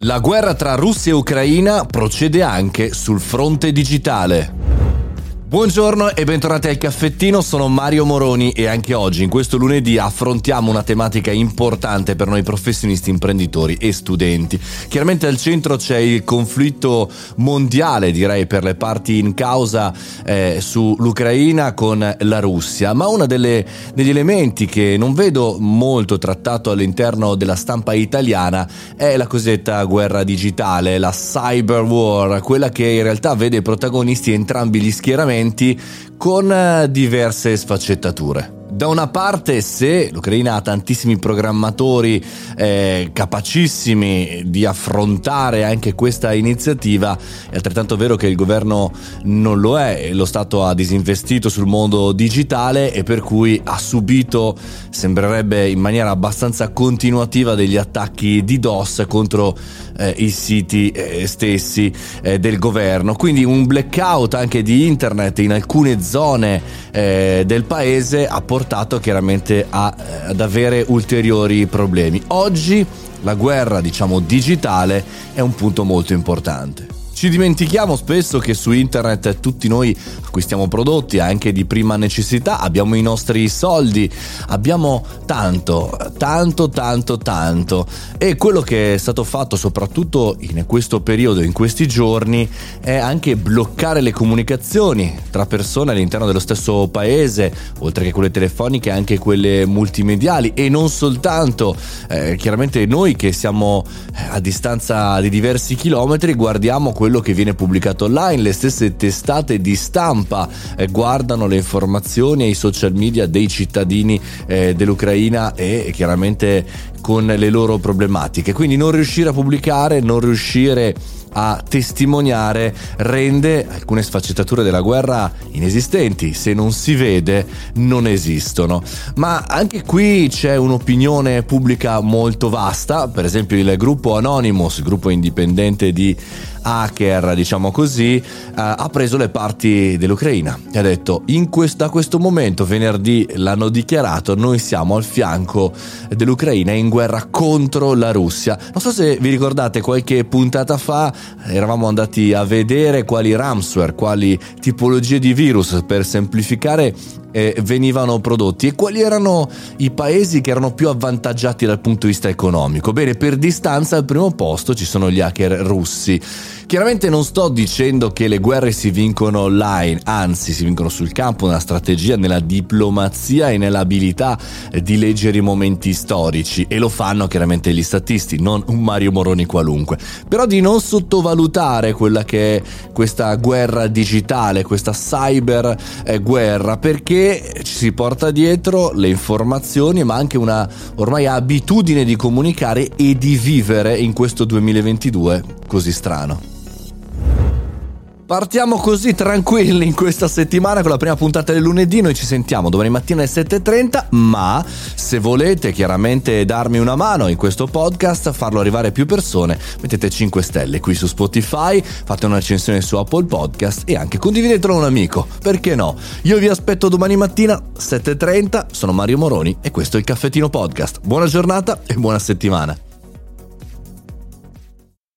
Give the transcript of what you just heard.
La guerra tra Russia e Ucraina procede anche sul fronte digitale. Buongiorno e bentornati al caffettino, sono Mario Moroni e anche oggi, in questo lunedì, affrontiamo una tematica importante per noi professionisti, imprenditori e studenti. Chiaramente al centro c'è il conflitto mondiale, direi, per le parti in causa eh, sull'Ucraina con la Russia, ma uno degli elementi che non vedo molto trattato all'interno della stampa italiana è la cosiddetta guerra digitale, la cyber war, quella che in realtà vede protagonisti entrambi gli schieramenti argomenti con eh, diverse sfaccettature. Da una parte, se l'Ucraina ha tantissimi programmatori eh, capacissimi di affrontare anche questa iniziativa, è altrettanto vero che il governo non lo è, lo Stato ha disinvestito sul mondo digitale e per cui ha subito, sembrerebbe in maniera abbastanza continuativa, degli attacchi di DOS contro eh, i siti eh, stessi eh, del governo. Quindi un blackout anche di internet in alcune zone eh, del paese ha portato portato chiaramente a, eh, ad avere ulteriori problemi. Oggi la guerra, diciamo, digitale è un punto molto importante. Ci dimentichiamo spesso che su internet tutti noi acquistiamo prodotti anche di prima necessità, abbiamo i nostri soldi, abbiamo tanto, tanto, tanto, tanto. E quello che è stato fatto soprattutto in questo periodo, in questi giorni, è anche bloccare le comunicazioni tra persone all'interno dello stesso paese, oltre che quelle telefoniche, anche quelle multimediali e non soltanto. Eh, chiaramente noi che siamo eh, a distanza di diversi chilometri guardiamo quello quello che viene pubblicato online, le stesse testate di stampa eh, guardano le informazioni e i social media dei cittadini eh, dell'Ucraina e chiaramente con le loro problematiche. Quindi non riuscire a pubblicare, non riuscire a testimoniare rende alcune sfaccettature della guerra inesistenti, se non si vede non esistono. Ma anche qui c'è un'opinione pubblica molto vasta, per esempio il gruppo Anonymous, il gruppo indipendente di hacker, diciamo così, eh, ha preso le parti dell'Ucraina e ha detto in questo, da questo momento, venerdì l'hanno dichiarato, noi siamo al fianco dell'Ucraina in guerra contro la Russia. Non so se vi ricordate qualche puntata fa eravamo andati a vedere quali ransomware, quali tipologie di virus per semplificare eh, venivano prodotti e quali erano i paesi che erano più avvantaggiati dal punto di vista economico. Bene, per distanza al primo posto ci sono gli hacker russi. Chiaramente non sto dicendo che le guerre si vincono online, anzi si vincono sul campo, nella strategia, nella diplomazia e nell'abilità di leggere i momenti storici e lo fanno chiaramente gli statisti, non un Mario Moroni qualunque. Però di non sottovalutare quella che è questa guerra digitale, questa cyber eh, guerra, perché ci si porta dietro le informazioni ma anche una ormai abitudine di comunicare e di vivere in questo 2022 così strano. Partiamo così tranquilli in questa settimana con la prima puntata del lunedì, noi ci sentiamo domani mattina alle 7.30, ma se volete chiaramente darmi una mano in questo podcast, farlo arrivare a più persone, mettete 5 stelle qui su Spotify, fate una recensione su Apple Podcast e anche condividetelo a un amico, perché no? Io vi aspetto domani mattina 7.30, sono Mario Moroni e questo è il Caffettino Podcast. Buona giornata e buona settimana.